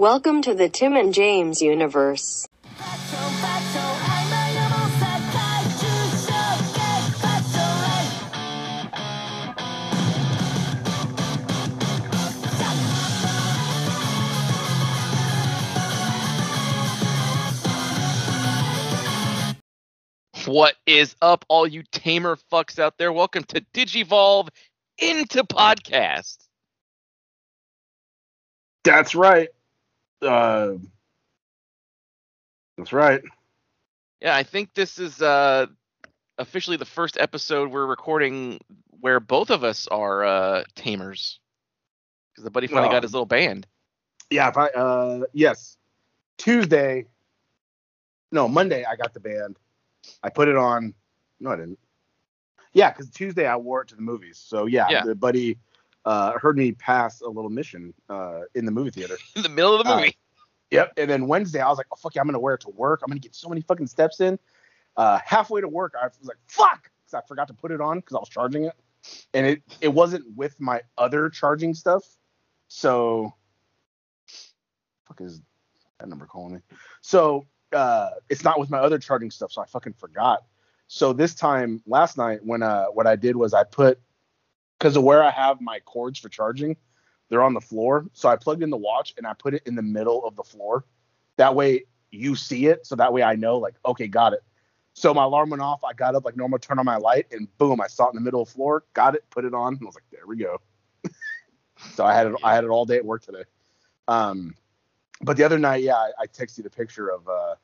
Welcome to the Tim and James universe. What is up, all you tamer fucks out there? Welcome to Digivolve into podcast. That's right. Uh, that's right. Yeah, I think this is uh, officially the first episode we're recording where both of us are uh, tamers. Because the buddy finally Oh. got his little band. Yeah. If I uh yes, Tuesday. No, Monday I got the band. I put it on. No, I didn't. Yeah, because Tuesday I wore it to the movies. So yeah, Yeah. the buddy uh, heard me pass a little mission uh, in the movie theater. In the middle of the Uh, movie. Yep. And then Wednesday, I was like, oh, fuck yeah, I'm going to wear it to work. I'm going to get so many fucking steps in. Uh, halfway to work, I was like, fuck, because I forgot to put it on because I was charging it. And it, it wasn't with my other charging stuff. So, fuck is that number calling me? So, uh, it's not with my other charging stuff. So I fucking forgot. So this time, last night, when uh, what I did was I put, because of where I have my cords for charging, they're on the floor. So I plugged in the watch and I put it in the middle of the floor. That way you see it. So that way I know, like, okay, got it. So my alarm went off. I got up like normal, turned on my light, and boom, I saw it in the middle of the floor. Got it, put it on, and I was like, there we go. so I had it. I had it all day at work today. Um, but the other night, yeah, I, I texted you the picture of uh,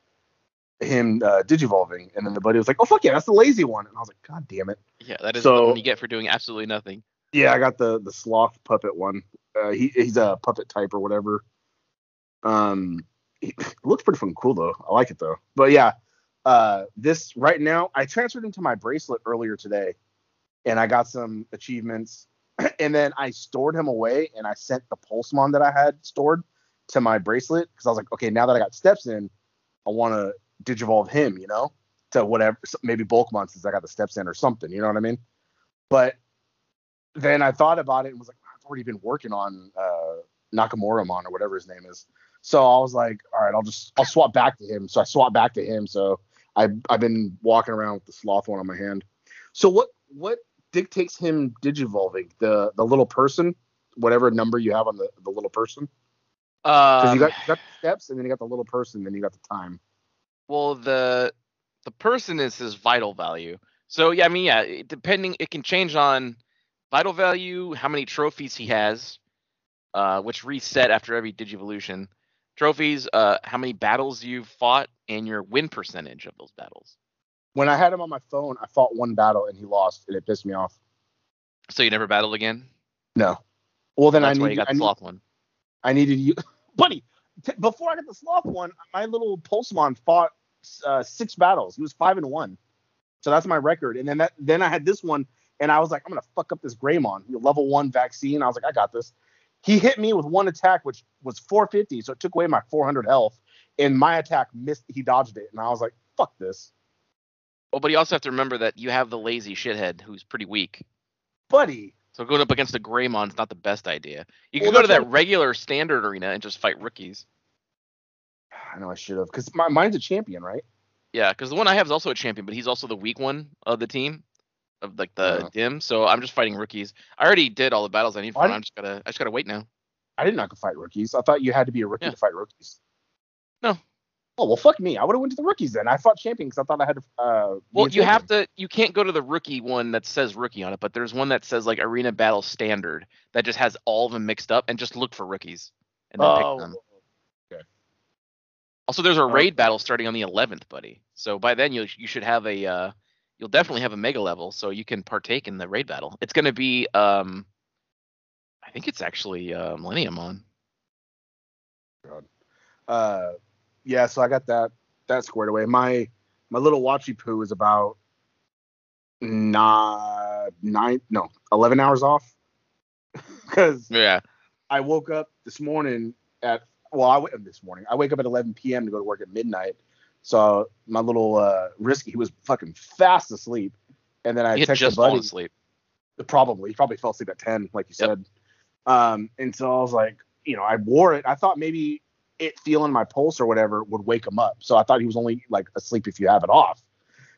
him uh, digivolving, and then the buddy was like, "Oh fuck yeah, that's the lazy one," and I was like, "God damn it." Yeah, that is so- the one you get for doing absolutely nothing. Yeah, I got the the sloth puppet one. Uh, he he's a puppet type or whatever. Um, it looks pretty fucking cool though. I like it though. But yeah, uh, this right now I transferred into my bracelet earlier today, and I got some achievements, and then I stored him away, and I sent the Pulsemon that I had stored to my bracelet because I was like, okay, now that I got steps in, I want to digivolve him, you know, to whatever, maybe Bulkmon since I got the steps in or something, you know what I mean? But then I thought about it and was like, I've already been working on uh, Namakemon or whatever his name is. So I was like, all right, I'll just I'll swap back to him. So I swap back to him. So I I've been walking around with the sloth one on my hand. So what what dictates him digivolving? The the little person, whatever number you have on the, the little person? Because Um, you got you got the steps and then you got the little person, then you got the time. Well, the the person is his vital value. So yeah, I mean, yeah, it- depending, it can change on vital value, how many trophies he has, uh, which reset after every Digivolution. Trophies, uh, how many battles you've fought, and your win percentage of those battles. When I had him on my phone, I fought one battle and he lost, and it pissed me off. So you never battled again. No. Well, then That's I why need you got I the need, sloth one. I needed you, buddy. T- before I got the sloth one, my little Pulsemon fought uh, six battles. He was five and one, so that's my record. And then that, then I had this one, and I was like, I'm gonna fuck up this Greymon, level one vaccine. I was like, I got this. He hit me with one attack, which was 450, so it took away my 400 health. And my attack missed. He dodged it, and I was like, fuck this, Well, but you also have to remember that you have the lazy shithead who's pretty weak. buddy. So going up against a Greymon's not the best idea. You Well, can go to that regular standard arena and just fight rookies. I know I should have, because my, mine's a champion, right? Yeah, because the one I have is also a champion, but he's also the weak one of the team, of like the dim. So I'm just fighting rookies. I already did all the battles I need for him. I'm just gotta, I just gotta wait now. I didn't know I could fight rookies. I thought you had to be a rookie Yeah. to fight rookies. No. Oh well, fuck me. I would have went to the rookies then. I fought champion because I thought I had to. Uh, Well, you have to, you can't go to the rookie one that says rookie on it, but there's one that says like arena battle standard that just has all of them mixed up and just look for rookies and then Oh, pick them. Also, there's a raid battle starting on the 11th, buddy. So by then you you should have a uh, you'll definitely have a mega level, so you can partake in the raid battle. It's gonna be um, I think it's actually uh, Millenniummon. uh, yeah. So I got that that squared away. My my little watchy poo is about nine nine no eleven hours off because Yeah. I woke up this morning at well, I wake this morning. I wake up at 11 p.m. to go to work at midnight. So my little uh, risky, he was fucking fast asleep, and then I He texted just buddy. asleep. Probably, he probably fell asleep at 10, like you Yep. said. Um, and so I was like, you know, I wore it. I thought maybe it feeling my pulse or whatever would wake him up. So I thought he was only like asleep if you have it off.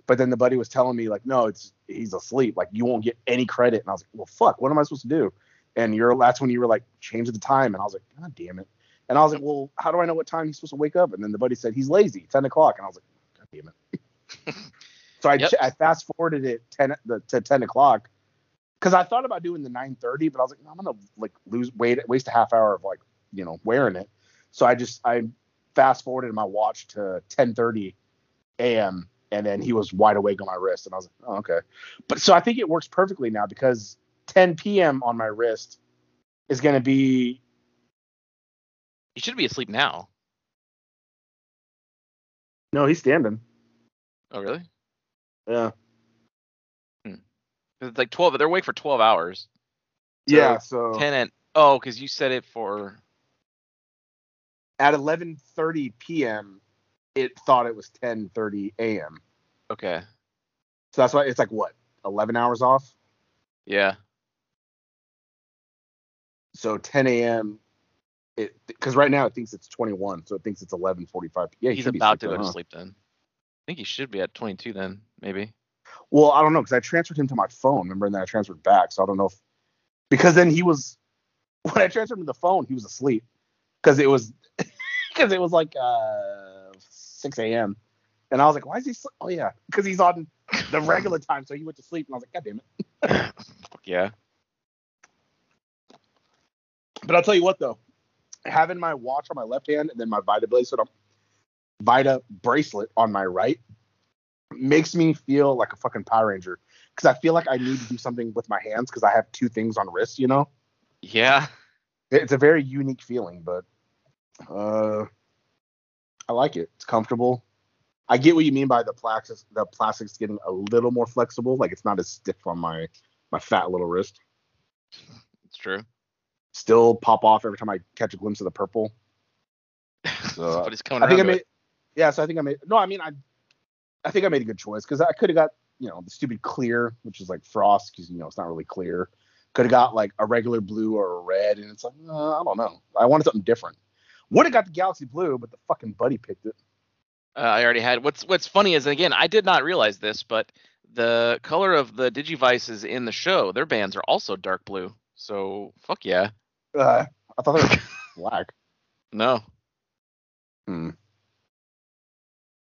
But then the buddy was telling me like, no, it's he's asleep. Like you won't get any credit. And I was like, well, fuck, what am I supposed to do? And you're that's when you were like, change the time. And I was like, god damn it. And I was like, well, how do I know what time he's supposed to wake up? And then the buddy said he's lazy, ten o'clock. And I was like, god damn it. so I Yep. I fast forwarded it ten the, to ten o'clock because I thought about doing the nine thirty, but I was like, no, I'm gonna like lose wait waste a half hour of like you know wearing it. So I just I fast forwarded my watch to 10:30 a.m. and then he was wide awake on my wrist, and I was like, oh, okay. But so I think it works perfectly now because 10 p.m. on my wrist is gonna be You should be asleep now. no, he's standing. Oh, really? Yeah. 'Cause It's like 12. They're awake for 12 hours. So, yeah. So 10 and oh, because you said it for at 11:30 p.m. it thought it was 10:30 a.m. okay. So that's why it's like what 11 hours off. Yeah. So 10 a.m. It because right now it thinks it's 21, so it thinks it's 11:45. Yeah, he He's about to go then, to sleep then. I think he should be at 22 then, maybe. Well, I don't know because I transferred him to my phone. Remember, and then I transferred back, so I don't know if because then he was when I transferred him to the phone, he was asleep because it was because it was like uh 6 a.m. and I was like, why is he? Sl-? Oh yeah, because he's on the regular time, so he went to sleep, and I was like, God damn it. Yeah. But I'll tell you what though, having my watch on my left hand and then my Vital Bracelet on Vital Bracelet on my right makes me feel like a fucking Power Ranger because I feel like I need to do something with my hands because I have two things on wrist, you know. Yeah. It's a very unique feeling, but uh, I like it. It's comfortable. I get what you mean by the plastic. The plastic's getting a little more flexible, like it's not as stiff on my my fat little wrist. It's true. Still pop off every time I catch a glimpse of the purple. So, he's coming I think I made. it. Yeah, so I think I made. No, I mean I. I think I made a good choice because I could have got you know the stupid clear, which is like frost, because you know it's not really clear. Could have got like a regular blue or a red, and it's like uh, I don't know. I wanted something different. Would have got the galaxy blue, but the fucking buddy picked it. Uh, I already had. What's What's funny is again, I did not realize this, but the color of the Digivices in the show, their bands are also dark blue. So fuck yeah. Uh, I thought they were black. No, Hmm.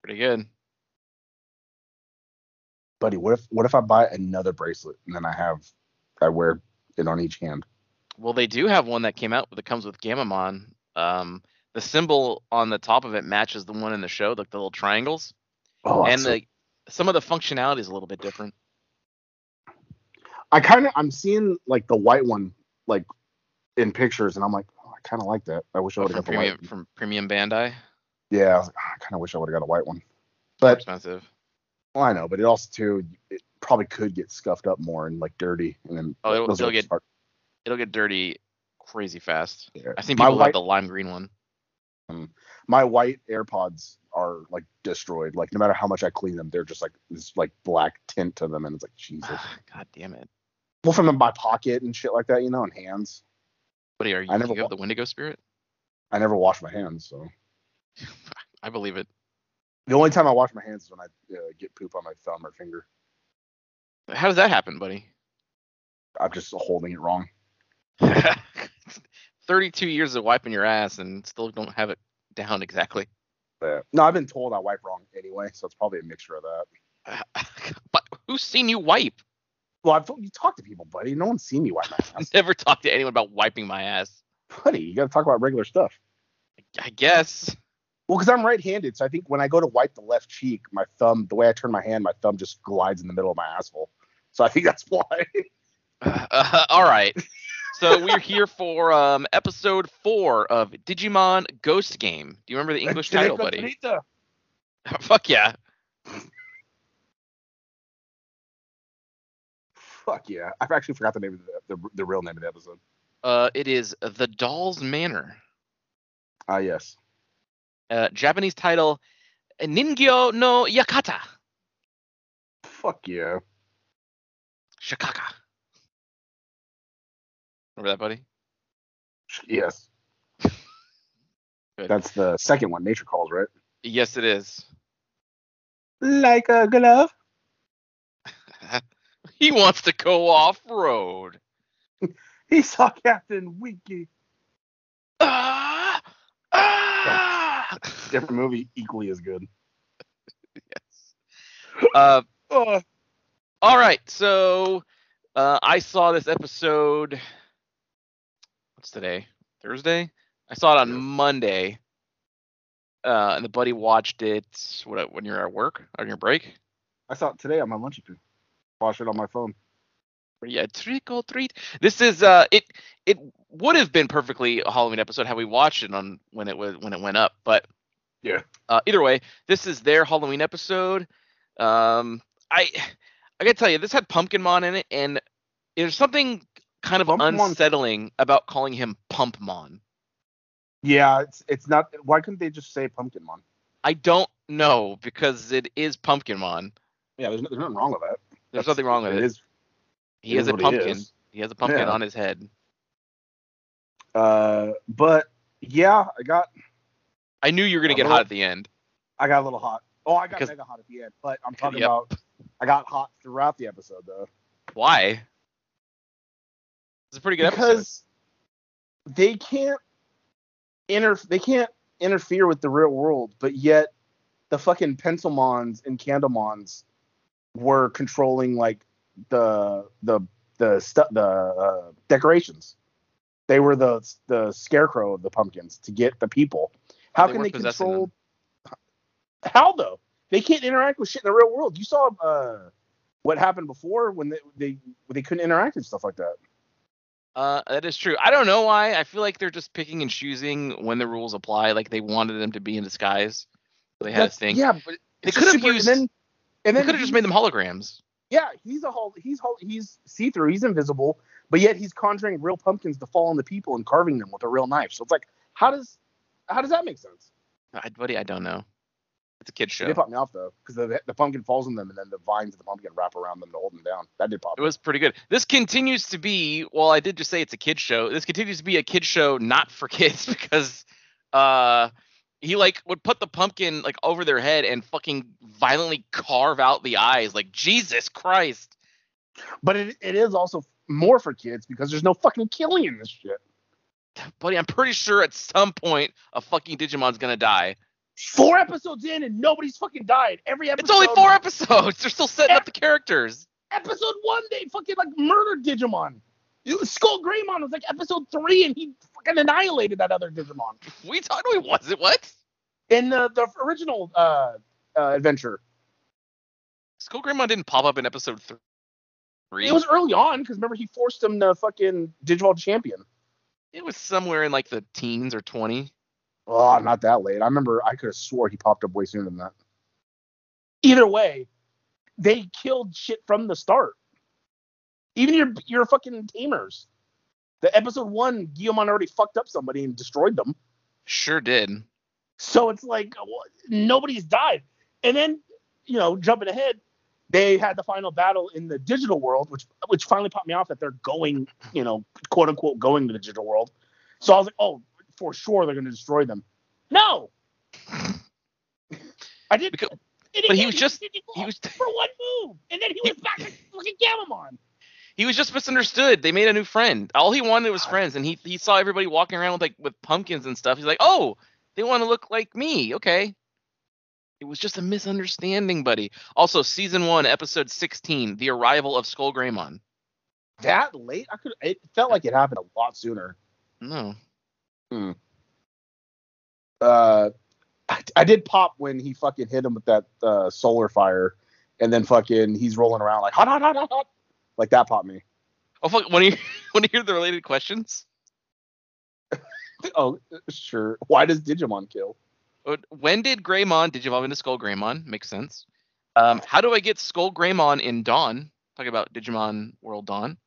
pretty good. Buddy, what if what if I buy another bracelet and then I have I wear it on each hand? Well, they do have one that came out that comes with Gammamon. Um, the symbol on the top of it matches the one in the show, like the little triangles, Oh, and so- the some of the functionality is a little bit different. I kind of I'm seeing like the white one like in pictures, and I'm like, oh, I kind of like that. I wish I would from have got the white. from Premium Bandai. Yeah, I, like, "Ah, I kind of wish I would have got a white one. But expensive. well, I know, but it also too it probably could get scuffed up more and like dirty, and then Oh, it'll- it'll get- It'll get dirty crazy fast. yeah. I think people have the lime green one. my white AirPods are like destroyed. Like no matter how much I clean them, they're just like this like black tint to them, and it's like Jesus. God damn it. well, from my pocket and shit like that, you know, and hands. What are you? I never you have wa- the Wendigo spirit? I never wash my hands, so I believe it. the only time I wash my hands is when I uh, get poop on my thumb or finger. How does that happen, buddy? I'm just holding it wrong. 32 years of wiping your ass and still don't have it down exactly. But, no, I've been told I wipe wrong anyway, so it's probably a mixture of that. but who's seen you wipe? Well, I've you talk to people, buddy. No one's seen me wipe my ass. Never talked to anyone about wiping my ass. buddy, you got to talk about regular stuff. I guess. Well, because I'm right-handed, so I think when I go to wipe the left cheek, my thumb, the way I turn my hand, my thumb just glides in the middle of my asshole. So I think that's why. Uh, all right. So we're here for um, episode four of Digimon Ghost Game. Do you remember the English title, buddy? Fuck yeah. Fuck yeah! I've actually forgot the name of the, the, the real name of the episode. Uh, it is The Doll's Manor. Ah, yes. Uh, Japanese title Ningyo no Yakata. Fuck yeah. Shikaka. Remember that, buddy? Yes. That's the second one, Nature Calls, right? Yes, it is. Like a glove. He wants to go off road. He saw Captain Winky. Ah, ah. Different movie, equally as good. yes. Uh, Oh, all right. So uh, I saw this episode. What's today? Thursday. I saw it on Monday. Uh, and the buddy watched it what, when you're at work on your break. I saw it today on my lunch too. Watch it on my phone. Yeah, trick or treat. This is uh, it. It would have been perfectly a Halloween episode had we watched it on when it was when it went up. But Yeah. uh, either way, this is their Halloween episode. Um, I I gotta tell you, this had Pumpkinmon in it, and there's something kind of unsettling about calling him Pumpmon. Yeah, it's it's not. Why couldn't they just say Pumpkinmon? I don't know because it is Pumpkinmon. Yeah, there's, no, there's nothing wrong with that. There's That's- nothing wrong with it. is- he has a what he pumpkin. He has a pumpkin Yeah. on his head. Uh, but yeah, I got I knew you were gonna get little- hot at the end. I got a little hot. Oh, I got Because- mega hot at the end. But I'm talking Yep. about I got hot throughout the episode though. Why? It's a pretty good episode. because they can't inter they can't interfere with the real world, but yet the fucking Pencilmons and Candlemons were controlling like the the the stu- the uh, decorations. They were the the scarecrow of the pumpkins to get the people. How They can they control? How though? They can't interact with shit in the real world. You saw uh, what happened before when they, they they couldn't interact and stuff like that. Uh, that is true. I don't know why. I feel like they're just picking and choosing when the rules apply. Like they wanted them to be in disguise. They had That's- to think. Yeah, but They could have used- then, and They then could have just made them holograms. Yeah, he's a whole. He's he's see through. He's invisible, but yet he's conjuring real pumpkins to fall on the people and carving them with a real knife. So it's like, how does how does that make sense? I, buddy, I don't know. It's a kid show. They popped me off though, because the the pumpkin falls on them, and then the vines of the pumpkin wrap around them to hold them down. That did pop. It was pretty good. This continues to be. Well, I did just say it's a kid show. This continues to be a kid show, not for kids, because uh, he like would put the pumpkin like over their head and fucking violently carve out the eyes. Like Jesus Christ. But it, it is also more for kids because there's no fucking killing in this shit. Buddy, I'm pretty sure at some point a fucking Digimon's gonna die. Four episodes in and nobody's fucking died. Every episode. It's only four episodes. They're still setting up the characters. Episode one, they fucking like murdered Digimon. You- Skull Greymon was like episode three, and he fucking annihilated that other Digimon. We thought he was it What? in the the original uh, uh, adventure. Skull Greymon didn't pop up in episode three. It was early on because remember he forced him to fucking Digivolve champion. It was somewhere in like the teens or twenty. Oh, not that late. I remember I could have swore he popped up way sooner than that. Either way, they killed shit from the start. Even your your fucking tamers. The episode one, Guilmon already fucked up somebody and destroyed them. Sure did. So it's like nobody's died. And then, you know, jumping ahead, they had the final battle in the digital world, which which finally popped me off that they're going, you know, quote unquote, going to the digital world. So I was like, oh, for sure they're going to destroy them. No, I did. Because- but he was just- he was- for one move, and then he was back like fucking Gammamon. He was just misunderstood. They made a new friend. All he wanted was friends, and he he saw everybody walking around with like with pumpkins and stuff. He's like, oh, they want to look like me. Okay. It was just a misunderstanding, buddy. Also, season one, episode sixteen, the arrival of Skull Greymon. That late? I could. It felt like it happened a lot sooner. No. Hmm. uh, I, I did pop when he fucking hit him with that uh, solar fire, and then fucking he's rolling around like hot, hot, hot, hot, hot. Like that popped me. Oh fuck! Want to want to hear the related questions? Oh, sure. Why does Digimon kill? When did Greymon digivolve into Skull Greymon? Makes sense. Um, how do I get Skull Greymon in Dawn? Talking about Digimon World Dawn.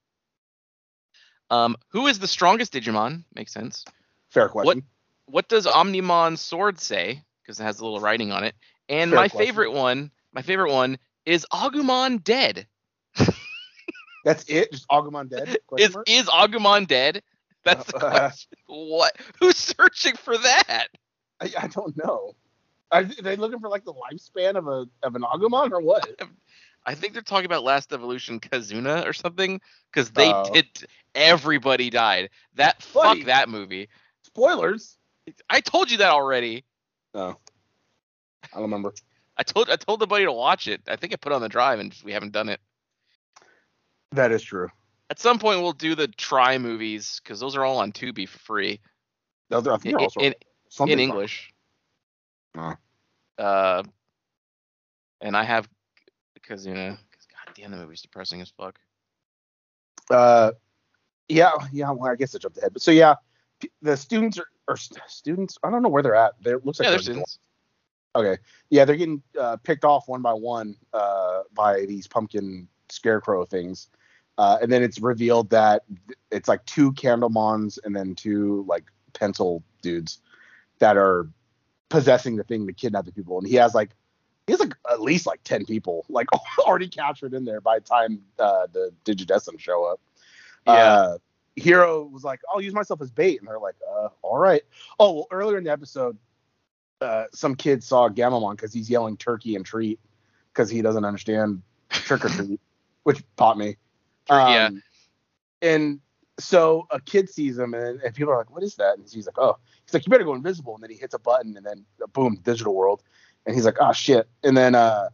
Um, who is the strongest Digimon? Makes sense. Fair question. What does Omnimon's sword say? Because it has a little writing on it. And Fair my question. favorite one, my favorite one is Agumon dead. That's it. Just Agumon dead. Question Is mark? is Agumon dead? That's the Uh, question. What? Who's searching for that? I, I don't know. Are they looking for like the lifespan of a of an Agumon or what? I think they're talking about Last Evolution Kizuna or something because they Oh. did. Everybody died. That fuck that movie. Spoilers. I told you that already. No, I don't remember. I told I told the buddy to watch it. I think I put it on the drive and we haven't done it. That is true. At some point we'll do the try movies because those are all on Tubi for free Those are, I think in, they're also in, in English. Uh, and I have Kizuna. 'cause God damn, the movie's depressing as fuck. Uh, yeah, yeah. Well, I guess I jumped ahead, but so yeah, the students are or st- students. I don't know where they're at. They it looks like yeah, they're there's in the students. Okay. Yeah, they're getting uh, picked off one by one uh, by these pumpkin scarecrow things. Uh, and then it's revealed that it's like two Candlemons and then two like pencil dudes that are possessing the thing to kidnap the people. And he has like he has like at least like ten people like already captured in there by the time uh, the Digidestin show up. Yeah. Uh, Hiro was like, "I'll use myself as bait," and they're like, uh, "All right." Oh, well, earlier in the episode, uh, some kid saw Gammamon because he's yelling turkey and treat because he doesn't understand trick or treat, which popped me. Yeah. Um, And so a kid sees him, and, and people are like, "What is that?" And he's like, "Oh," he's like, "You better go invisible." And then he hits a button, and then boom, digital world. And he's like, "Oh shit!" And then uh,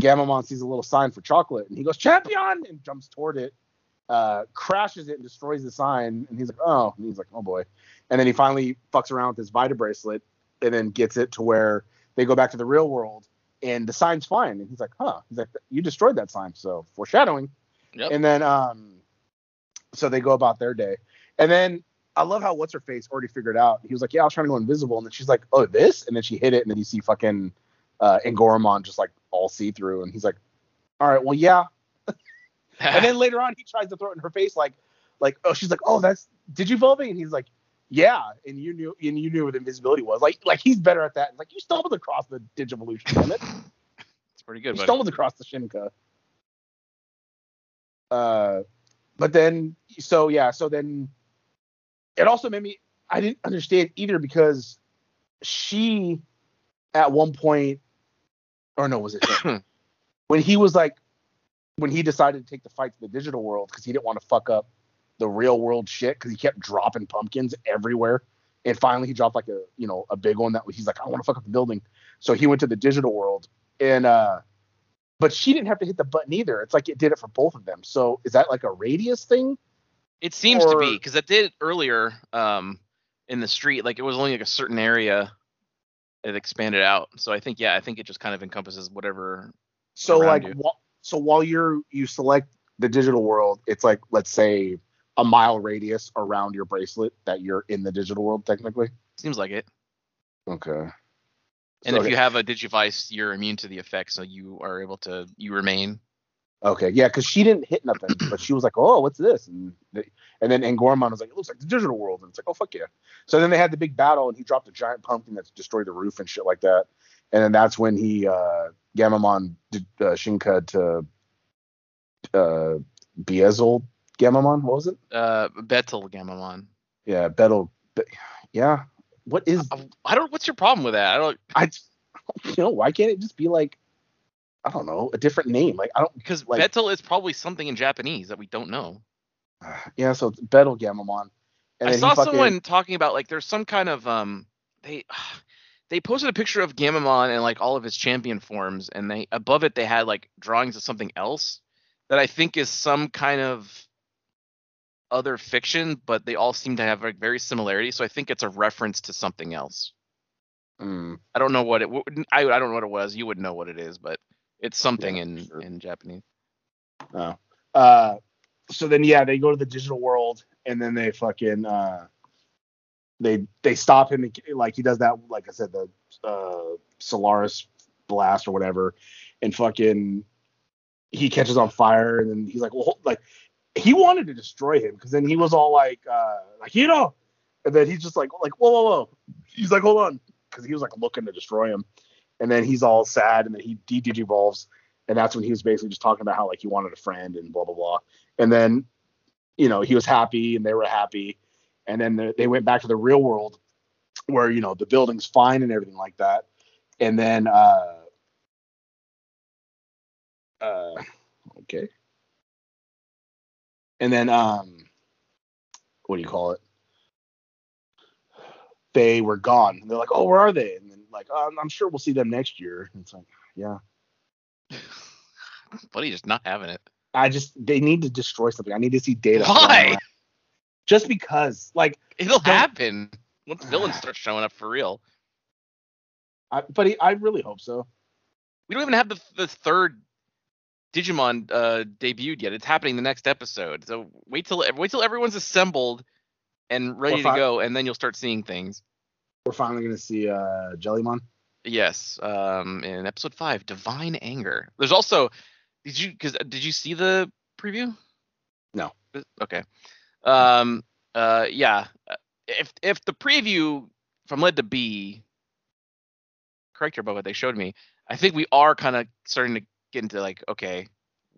Gammamon sees a little sign for chocolate, and he goes, "Champion!" and jumps toward it. Uh, crashes it and destroys the sign, and he's like, "Oh!" And he's like, "Oh boy!" And then he finally fucks around with his Vital Bracelet, and then gets it to where they go back to the real world, and the sign's fine. And he's like, "Huh?" He's like, "You destroyed that sign," so foreshadowing. Yep. And then, um, so they go about their day, and then I love how what's her face already figured out. He was like, "Yeah, I was trying to go invisible," and then she's like, "Oh, this," and then she hit it, and then you see fucking uh, Angoramon just like all see through, and he's like, "All right, well, yeah." And then later on, he tries to throw it in her face, like, like, oh, she's like, "Oh, that's did you Volpe?" And he's like, "Yeah," and you knew, and you knew what invisibility was. Like, like he's better at that. It's like you stumbled across the Digivolution, damn it. it's pretty good, You buddy. stumbled across the Shinka. Uh, but then, so yeah, so then it also made me, I didn't understand either because she, at one point, or no, was it him? when he was like, when he decided to take the fight to the digital world because he didn't want to fuck up the real world shit because he kept dropping pumpkins everywhere. And finally, he dropped like a you know a big one that he's like, I want to fuck up the building. So he went to the digital world, and uh, but she didn't have to hit the button either. It's like it did it for both of them. So is that like a radius thing? It seems to be because it did earlier um, in the street. Like it was only like a certain area. It expanded out. So I think yeah, I think it just kind of encompasses whatever. So like, wh- so while you're you select the digital world, it's like let's say a mile radius around your bracelet that you're in the digital world technically. Seems like it. Okay. And So- if you have a Digivice, you're immune to the effects, so you are able to you remain. Okay, yeah, because she didn't hit nothing, but she was like, "Oh, what's this?" And they, and then Angormon was like, "It looks like the digital world," and it's like, "Oh fuck yeah!" So then they had the big battle, and he dropped a giant pumpkin that destroyed the roof and shit like that. And then that's when he uh, Gammamon did uh, Shinka to uh, Beelzebub Gammamon. What was it? Uh, Betel Gammamon. Yeah, Betel. Be- yeah. What is? Uh, I don't. What's your problem with that? I don't I. You know, why can't it just be like, I don't know, a different name? Like I don't. because Like- Betel is probably something in Japanese that we don't know. Yeah, so it's Betel Gammamon. And I saw fucking- someone talking about like there's some kind of um they they posted a picture of Gammamon and like all of his champion forms and they above it they had like drawings of something else that I think is some kind of other fiction but they all seem to have like very similarity so I think it's a reference to something else. Mm. I don't know what it I I don't know what it was you would know what it is but it's something Yeah, in sure. in Japanese. Oh. Uh, so then yeah, they go to the digital world and then they fucking uh, they they stop him and, like he does that like I said the uh, Solaris blast or whatever, and fucking he catches on fire and then he's like well like he wanted to destroy him because then he was all like uh like you know and then he's just like like whoa whoa whoa. He's like hold on because he was like looking to destroy him. And then he's all sad and then he de digivolves and that's when he was basically just talking about how like he wanted a friend and blah blah blah. And then you know he was happy and they were happy. And then the, they went back to the real world where you know the building's fine and everything like that, and then uh, uh, okay, and then um, what do you call it? They were gone. And they're like, oh, where are they? And then like, oh, I'm sure we'll see them next year. And it's like, yeah. Buddy, just not having it. I just they need to destroy something. I need to see data. Why? Just because, like, It'll happen once villains start showing up for real. I, but he, I really hope so. We don't even have the the third Digimon uh, debuted yet. It's happening the next episode. So wait till wait till everyone's assembled and ready to go, and then you'll start seeing things. We're finally gonna see uh Jellymon. Yes, um, in episode five, Divine Anger. There's also, did you because did you see the preview? No. Okay. Um. Uh. Yeah. uh, If if the preview from led to B, correct here about what they showed me, I think we are kind of starting to get into like, okay,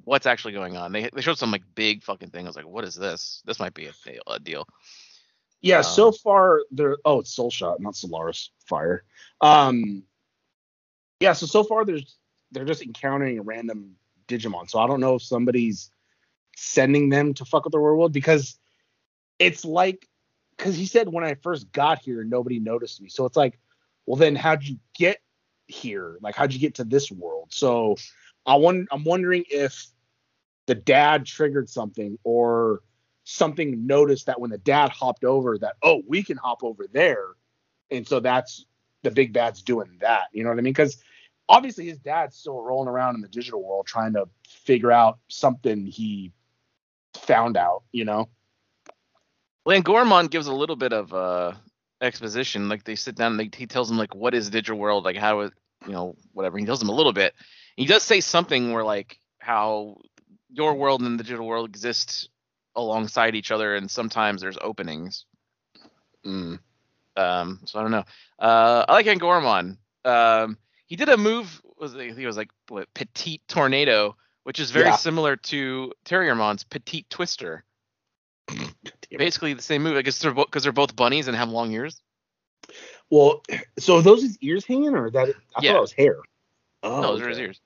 what's actually going on? They they showed some like big fucking thing. I was like, what is this? This might be a, a deal. Yeah, Um, so far they're oh it's Soul Shot, not Solaris Fire. Um yeah, so so far there's they're just encountering a random Digimon. So I don't know if somebody's sending them to fuck with the real world because it's like because he said when I first got here nobody noticed me. So it's like, well then how'd you get here? Like how'd you get to this world? So I won- I'm wondering if the dad triggered something or something noticed that when the dad hopped over that oh we can hop over there and so that's the big bad's doing that you know what i mean because obviously his dad's still rolling around in the digital world trying to figure out something he found out you know Well, and gives a little bit of uh exposition. Like they sit down and they, he tells them like what is digital world, like how it, you know, whatever. He tells them a little bit. He does say something where like how your world and the digital world exist alongside each other, and sometimes there's openings. mm. Um, so I don't know. Uh, I like Angormon. Um, he did a move. Was it, he was like what, Petite Tornado, which is very Yeah. similar to Terriermon's Petite Twister. Basically the same move. I guess they're because they're both bunnies and have long ears. well so are those his ears hanging or that i Yeah. thought it was hair oh no, those are his ears.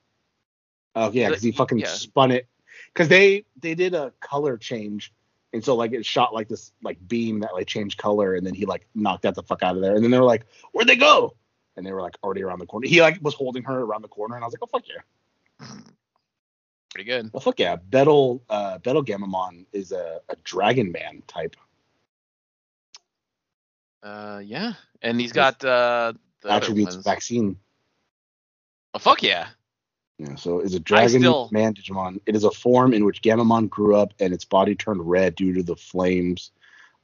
oh yeah because he fucking Yeah. spun it. Because they they did a color change and so like it shot like this like beam that like changed color and then he like knocked that the fuck out of there. And then they were like where'd they go? And they were like already around the corner. He like was holding her around the corner and i was like oh fuck yeah. Pretty good. well fuck yeah. Betel uh Betel Gammamon is a, a dragon man type. Uh, yeah, and he's got uh the attributes vaccine Oh fuck yeah! yeah so it's a dragon still- man digimon it is a form in which Gammamon grew up and its body turned red due to the flames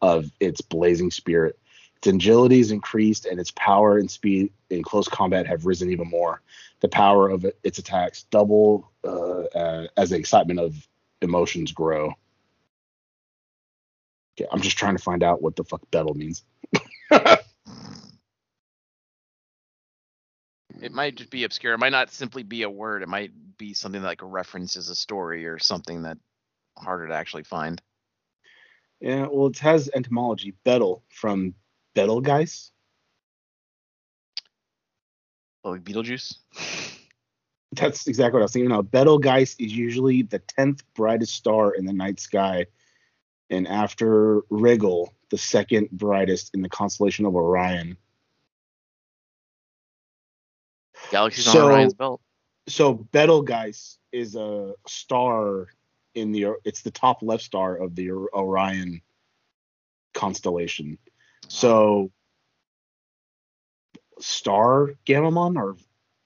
of its blazing spirit. Its agility is increased and its power and speed in close combat have risen even more. The power of its attacks double uh, uh, as the excitement of emotions grow. Okay i'm just trying to find out what the fuck Betel means It might just be obscure. It might not simply be a word. It might be something like a reference as a story or something that harder to actually find. Yeah, well, it has etymology. Betel from Betelgeuse. Oh, like Beetlejuice. That's exactly what I was thinking. Now, Betelgeuse is usually the tenth brightest star in the night sky, and after Rigel, the second brightest in the constellation of Orion. Galaxy's So- on Orion's belt. So Betelgeuse is a star in the. It's the top left star of the Orion constellation. So Star Gamamon or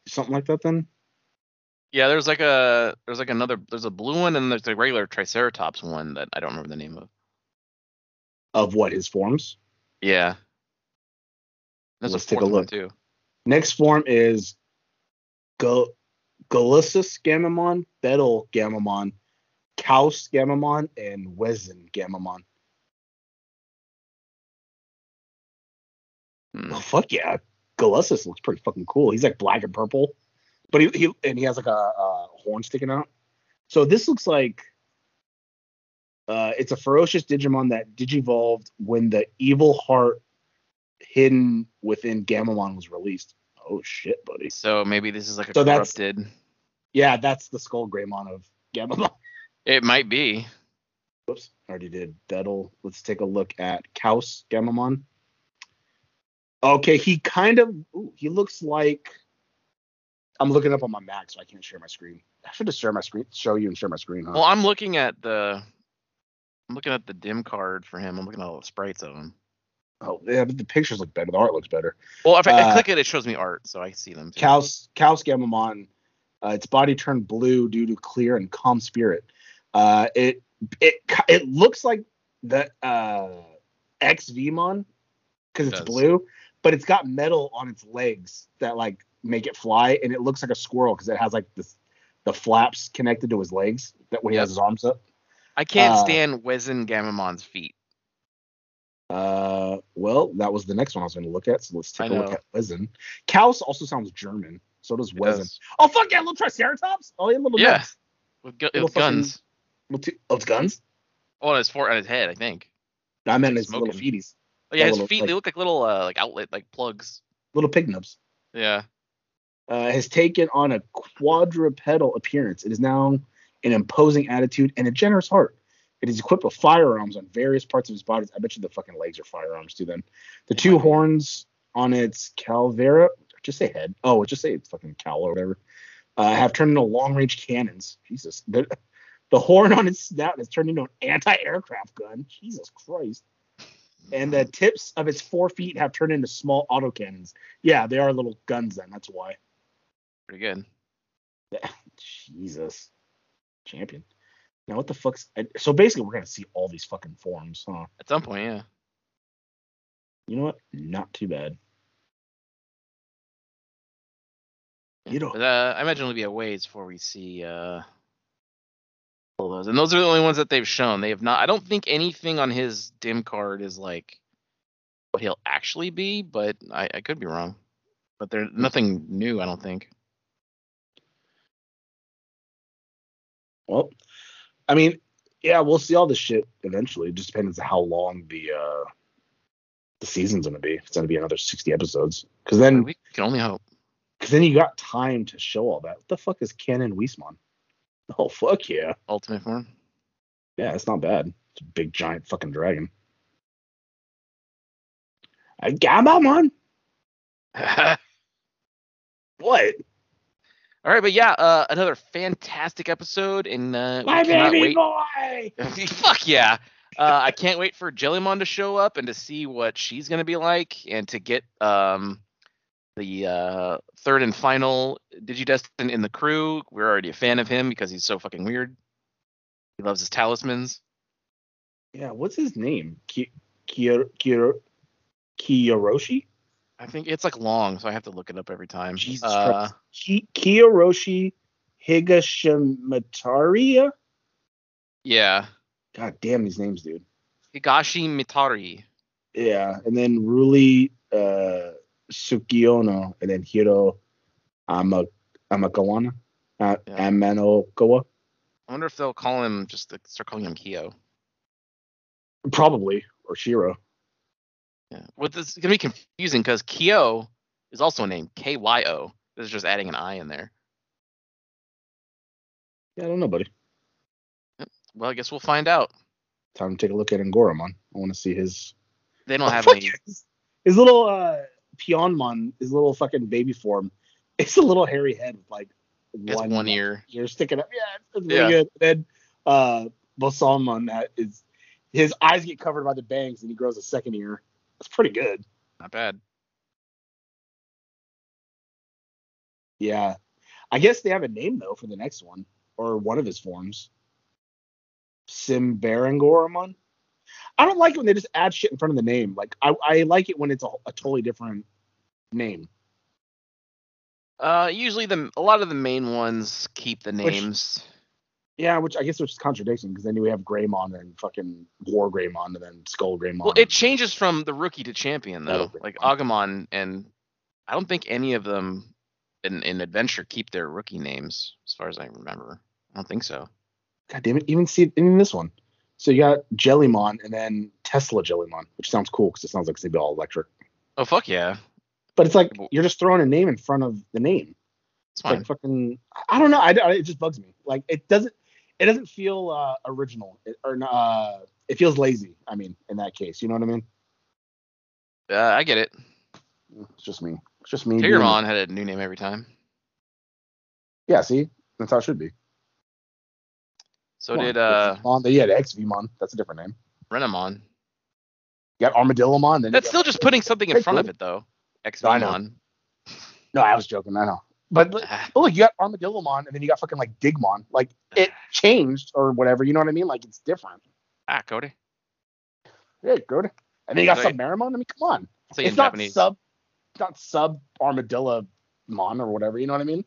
something like that. Then Yeah, there's like a there's like another there's a blue one and there's a regular Triceratops one that I don't remember the name of. of what his forms. Yeah. There's Let's a take a look. too. Next form is Go Galussus Gammamon, Betel Gammamon, Kaus Gammamon, and Wezen Gammamon. Hmm. Oh fuck yeah, Galussus looks pretty fucking cool. He's like black and purple, but he, he and he has like a, a horn sticking out. So this looks like uh, it's a ferocious Digimon that digivolved when the evil heart hidden within Gammamon was released. Oh shit, buddy. So maybe this is like a So that's- corrupted. Yeah, that's the Skull Greymon of Gammamon. It might be. Whoops, already did Dettle. Let's take a look at Kaus Gammamon. Okay, he kind of ooh, he looks like I'm looking up on my Mac, so I can't share my screen. I should just share my screen, show you and share my screen, huh? Well, I'm looking at the. I'm looking at the dim card for him. I'm looking at all the sprites of him. Oh, yeah, but the pictures look better. The art looks better. Well, if I, I Uh, click it, it shows me art, so I see them. Too. Kaus Kaus Gammamon, uh, its body turned blue due to clear and calm spirit. Uh, it it it looks like the uh, XVmon because It it's does. blue, but it's got metal on its legs that like make it fly, and it looks like a squirrel because it has like this the flaps connected to his legs that when he has his arms up. I can't uh, stand Wezen Gammamon's feet. Uh, well, that was the next one I was going to look at. So let's take I a look at Wezen. Kaus also sounds German. So does It does. Oh fuck yeah, little Triceratops. Oh yeah, little Yeah. nuts. With, gu- with fucking- guns. Little t- oh, it's guns. Oh, on his fort on his head, I think. I meant his little feeties, Oh, yeah, Yeah, his little, feet like- they look like little uh like outlet like plugs. little pig nubs. Yeah. Uh, has taken on a quadrupedal appearance. It is now an imposing attitude and a generous heart. It is equipped with firearms on various parts of his body. I bet you the fucking legs are firearms too. Then the two horns on its calvaria, just say head. Oh, just say it's fucking cowl or whatever. Uh, have turned into long-range cannons. Jesus, the, the horn on its snout has turned into an anti-aircraft gun. Jesus Christ. And the tips of its four feet have turned into small autocannons. Yeah, they are little guns. Then that's why. Pretty good. Jesus. Champion. Now what the fuck's so basically we're gonna see all these fucking forms, huh? At some point, yeah. You know what? Not too bad. You know- But, uh, I imagine it'll be a ways before we see uh all those. And those are the only ones that they've shown. They have not I don't think anything on his dim card is like what he'll actually be, but I, I could be wrong. But there's nothing new, I don't think. Well, I mean, yeah, we'll see all this shit eventually. It just depends on how long the uh the season's gonna be. If it's gonna be another sixty episodes. Cause then we can only hope. cause then you got time to show all that. What the fuck is Canoweissmon? Oh fuck yeah. Ultimate form. Yeah, it's not bad. It's a big giant fucking dragon. I got my man. What? All right, but yeah, uh, another fantastic episode, and uh, we My baby wait. boy. Fuck yeah! Uh, I can't wait for Jellymon to show up and to see what she's gonna be like, and to get um the uh, third and final Digidestin in the crew. We're already a fan of him because he's so fucking weird. He loves his talismans. Yeah, what's his name? Ki- Kiyo- Kiyo- Kiyoroshi? I think it's like long, so I have to look it up every time. Jesus uh, Christ. Ki- Kiyoroshi Higashimataria? Yeah, God damn these names, dude. Higashi Mitari. Yeah, and then Ruli uh, Sukiono, and then Hiro Ama- Amakawana, uh, Yeah. Amanokawa. I wonder if they'll call him just start calling him Kyo. Probably, or Shiro. Yeah. Well, this is gonna be confusing because Kyo is also a name, K Y O. This is just adding an I in there. Yeah, I don't know, buddy. Well, I guess we'll find out. Time to take a look at Angoramon. I want to see his. They don't have any. his, his little uh, Pyonmon, his little fucking baby form. It's a little hairy head with like one, one ear. ear sticking up. Yeah, it's really Yeah. good. then uh, Bosalmon, that is his eyes get covered by the bangs and he grows a second ear. That's pretty good. Not bad. Yeah. I guess they have a name though for the next one, or one of his forms. Sim Simbarangoramon. I don't like it when they just add shit in front of the name. Like I, I like it when it's a, a totally different name. Uh, usually the a lot of the main ones keep the Which- names. Yeah, which I guess which is contradiction because then we have Greymon and fucking War Greymon and then Skull Greymon. Well, it changes from the rookie to champion though. Like Agumon and I don't think any of them in in Adventure keep their rookie names, as far as I remember. I don't think so. God damn it, even see in this one. So you got Jellymon and then Tesla Jellymon, which sounds cool because it sounds like it's gonna be all electric. Oh fuck yeah, But it's like you're just throwing a name in front of the name. it's It's like fucking. I don't know. I, I- it just bugs me. Like it doesn't. It doesn't feel uh, original it, or uh, it feels lazy. I mean, in that case, you know what I mean? Uh, I get it. It's just me. It's just me. Tigermon had a new name every time. Yeah. See, that's how it should be. So Come did uh. Yeah, the ExVeemon. That's a different name. Renamon. You got Armadillomon. Then That's got- still just putting something in front of it though. ExVeemon. No, I was joking. I know. But but Ah, look, you got Armadillomon, and then you got fucking like Digmon. Like it changed or whatever. You know what I mean? Like it's different. ah, Cody. Yeah, good. And then you got Right. Submarimon. I mean, come on. Say it's not Japanese. sub, not sub Armadillo Mon or whatever. You know what I mean?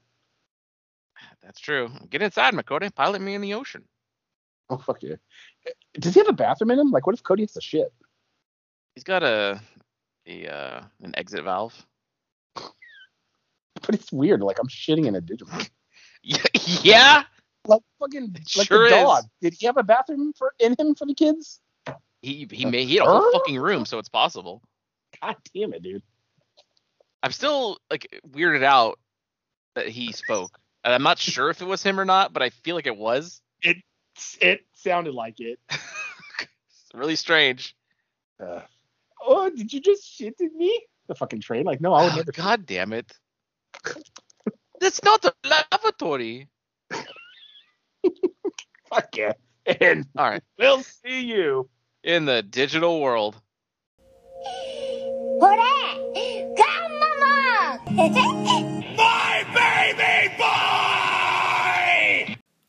That's true. Get inside, Makode. Pilot me in the ocean. Oh fuck yeah. Does he have a bathroom in him? Like, what if Cody has to shit? He's got a a uh, an exit valve. But it's weird. Like I'm shitting in a Digimon. yeah. Like fucking It like sure the is. dog. Did he have a bathroom for in him for the kids? He he made he had a whole fucking room, so it's possible. God damn it, dude. I'm still like weirded out that he spoke. And I'm not sure if it was him or not, but I feel like it was. It it sounded like it. It's really strange. Uh, oh, did you just shit in me? The fucking train? Like, no, I would Oh, never. God damn it. That's not a lavatory. Fuck yeah. And all right, we'll see you in the digital world. Hooray! Come, Mama! My baby!